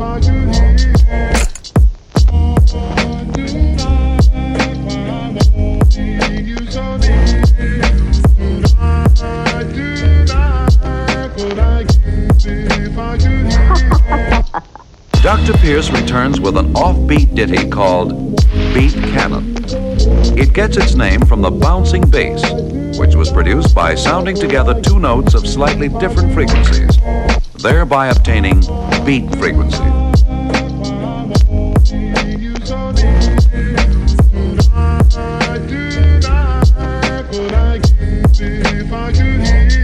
Dr. Pierce returns with an offbeat ditty called Beat Canon. It gets its name from the bouncing bass, which was produced by sounding together two notes of slightly different frequencies, thereby obtaining beat frequencies. if I could hear.